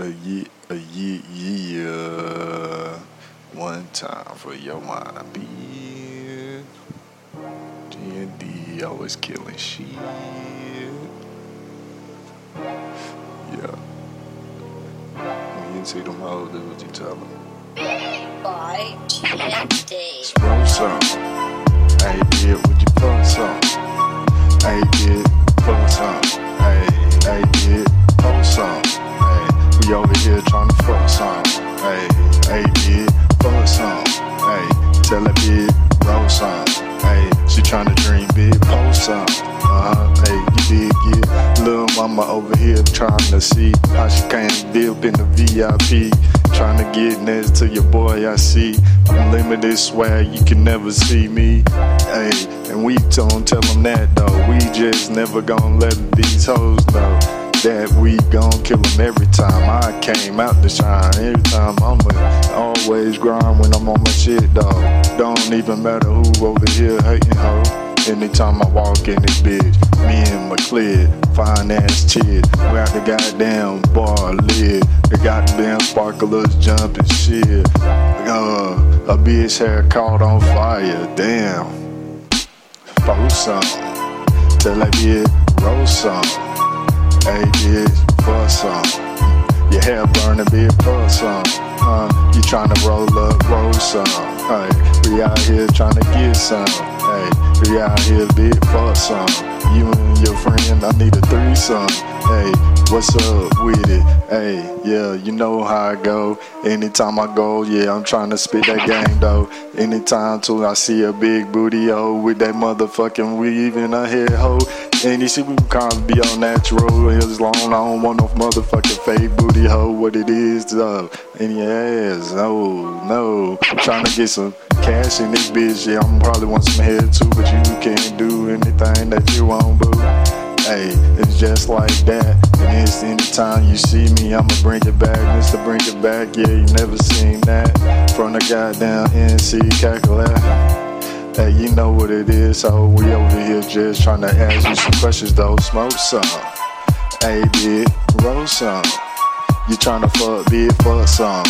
a year, a year, year. One time for your mind, be D&D always killing shit. Yeah. When you see them hoes, that's what you tell them. by. Roll some. Hey, kid, would you fuck some? Hey, kid, fuck some. Kid, fuck some. Hey, tell that bitch, roll some. Hey, she trying to dream big, post some. Uh-huh, hey, you did get little mama over here trying to see how she can't dip in the VIP. Trying to get next to your boy, I see. Unlimited swag, you can never see me. Hey, and we don't tell them that though. We just never gonna let these hoes know that we gon' kill them every time. I came out to shine every time. I'ma always grind when I'm on my shit, dog. Don't even matter who over here hating hoe. Anytime I walk in this bitch, me and McClear, fine ass chick, we out the goddamn bar lid. The goddamn sparklers jumping shit. Uh, a bitch hair caught on fire, damn. For some, tell that bitch roll some. Hey bitch, for some. Your hair burning, bitch, for some. Uh, you tryna roll up, roll some. Hey, we out here tryna get some. Hey, we out here, big for some. You and your friend, I need a threesome. Hey, what's up with it? Hey, yeah, you know how I go. Anytime I go, yeah, I'm trying to spit that game though. Anytime too, I see a big booty hoe with that motherfucking weave in her head hoe. And you see, we kind be all natural as long. I don't want no motherfucking fake booty hoe. What it is, though. Your ass, no, no. I'm Trying to get some cash in this bitch. Yeah, I'm probably want some head but you can't do anything that you want, boo. Hey, it's just like that. And it's anytime you see me, I'ma bring it back. Mr. Bring it back, yeah, you never seen that. From the goddamn NC calculator. Hey, you know what it is, so we over here just trying to ask you some questions though. Smoke some. Hey, big, roll some. You trying to fuck, big, fuck some.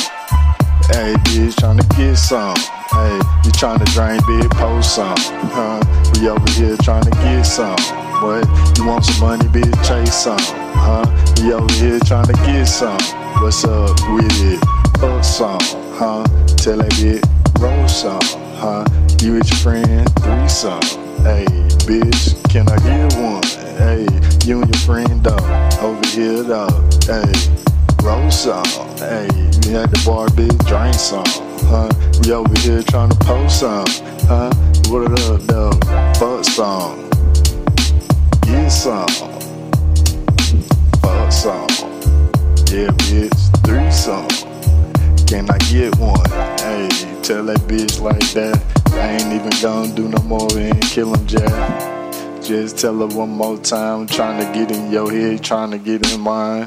Hey, bitch, trying to get some. Hey, you trying to drain, big, post some. Huh? We over here trying to get some. What? You want some money, bitch, chase some. Huh? We over here trying to get some. What's up with it? Fuck some. Huh? Tell that bitch, roll some. Huh? You with your friend, threesome. Hey, bitch, can I get one? Hey, you and your friend, dog. Over here, dog. Hey, roll some. Hey, we at the bar, bitch, drink some. Huh? We over here trying to post some. Huh? What it up, dog? Fuck some. Get some. Fuck some. Yeah, bitch, threesome. Can I get one? Hey, tell that bitch like that. I ain't even gonna do no more and kill him, Jack. Just tell her one more time. I'm trying to get in your head, trying to get in mine.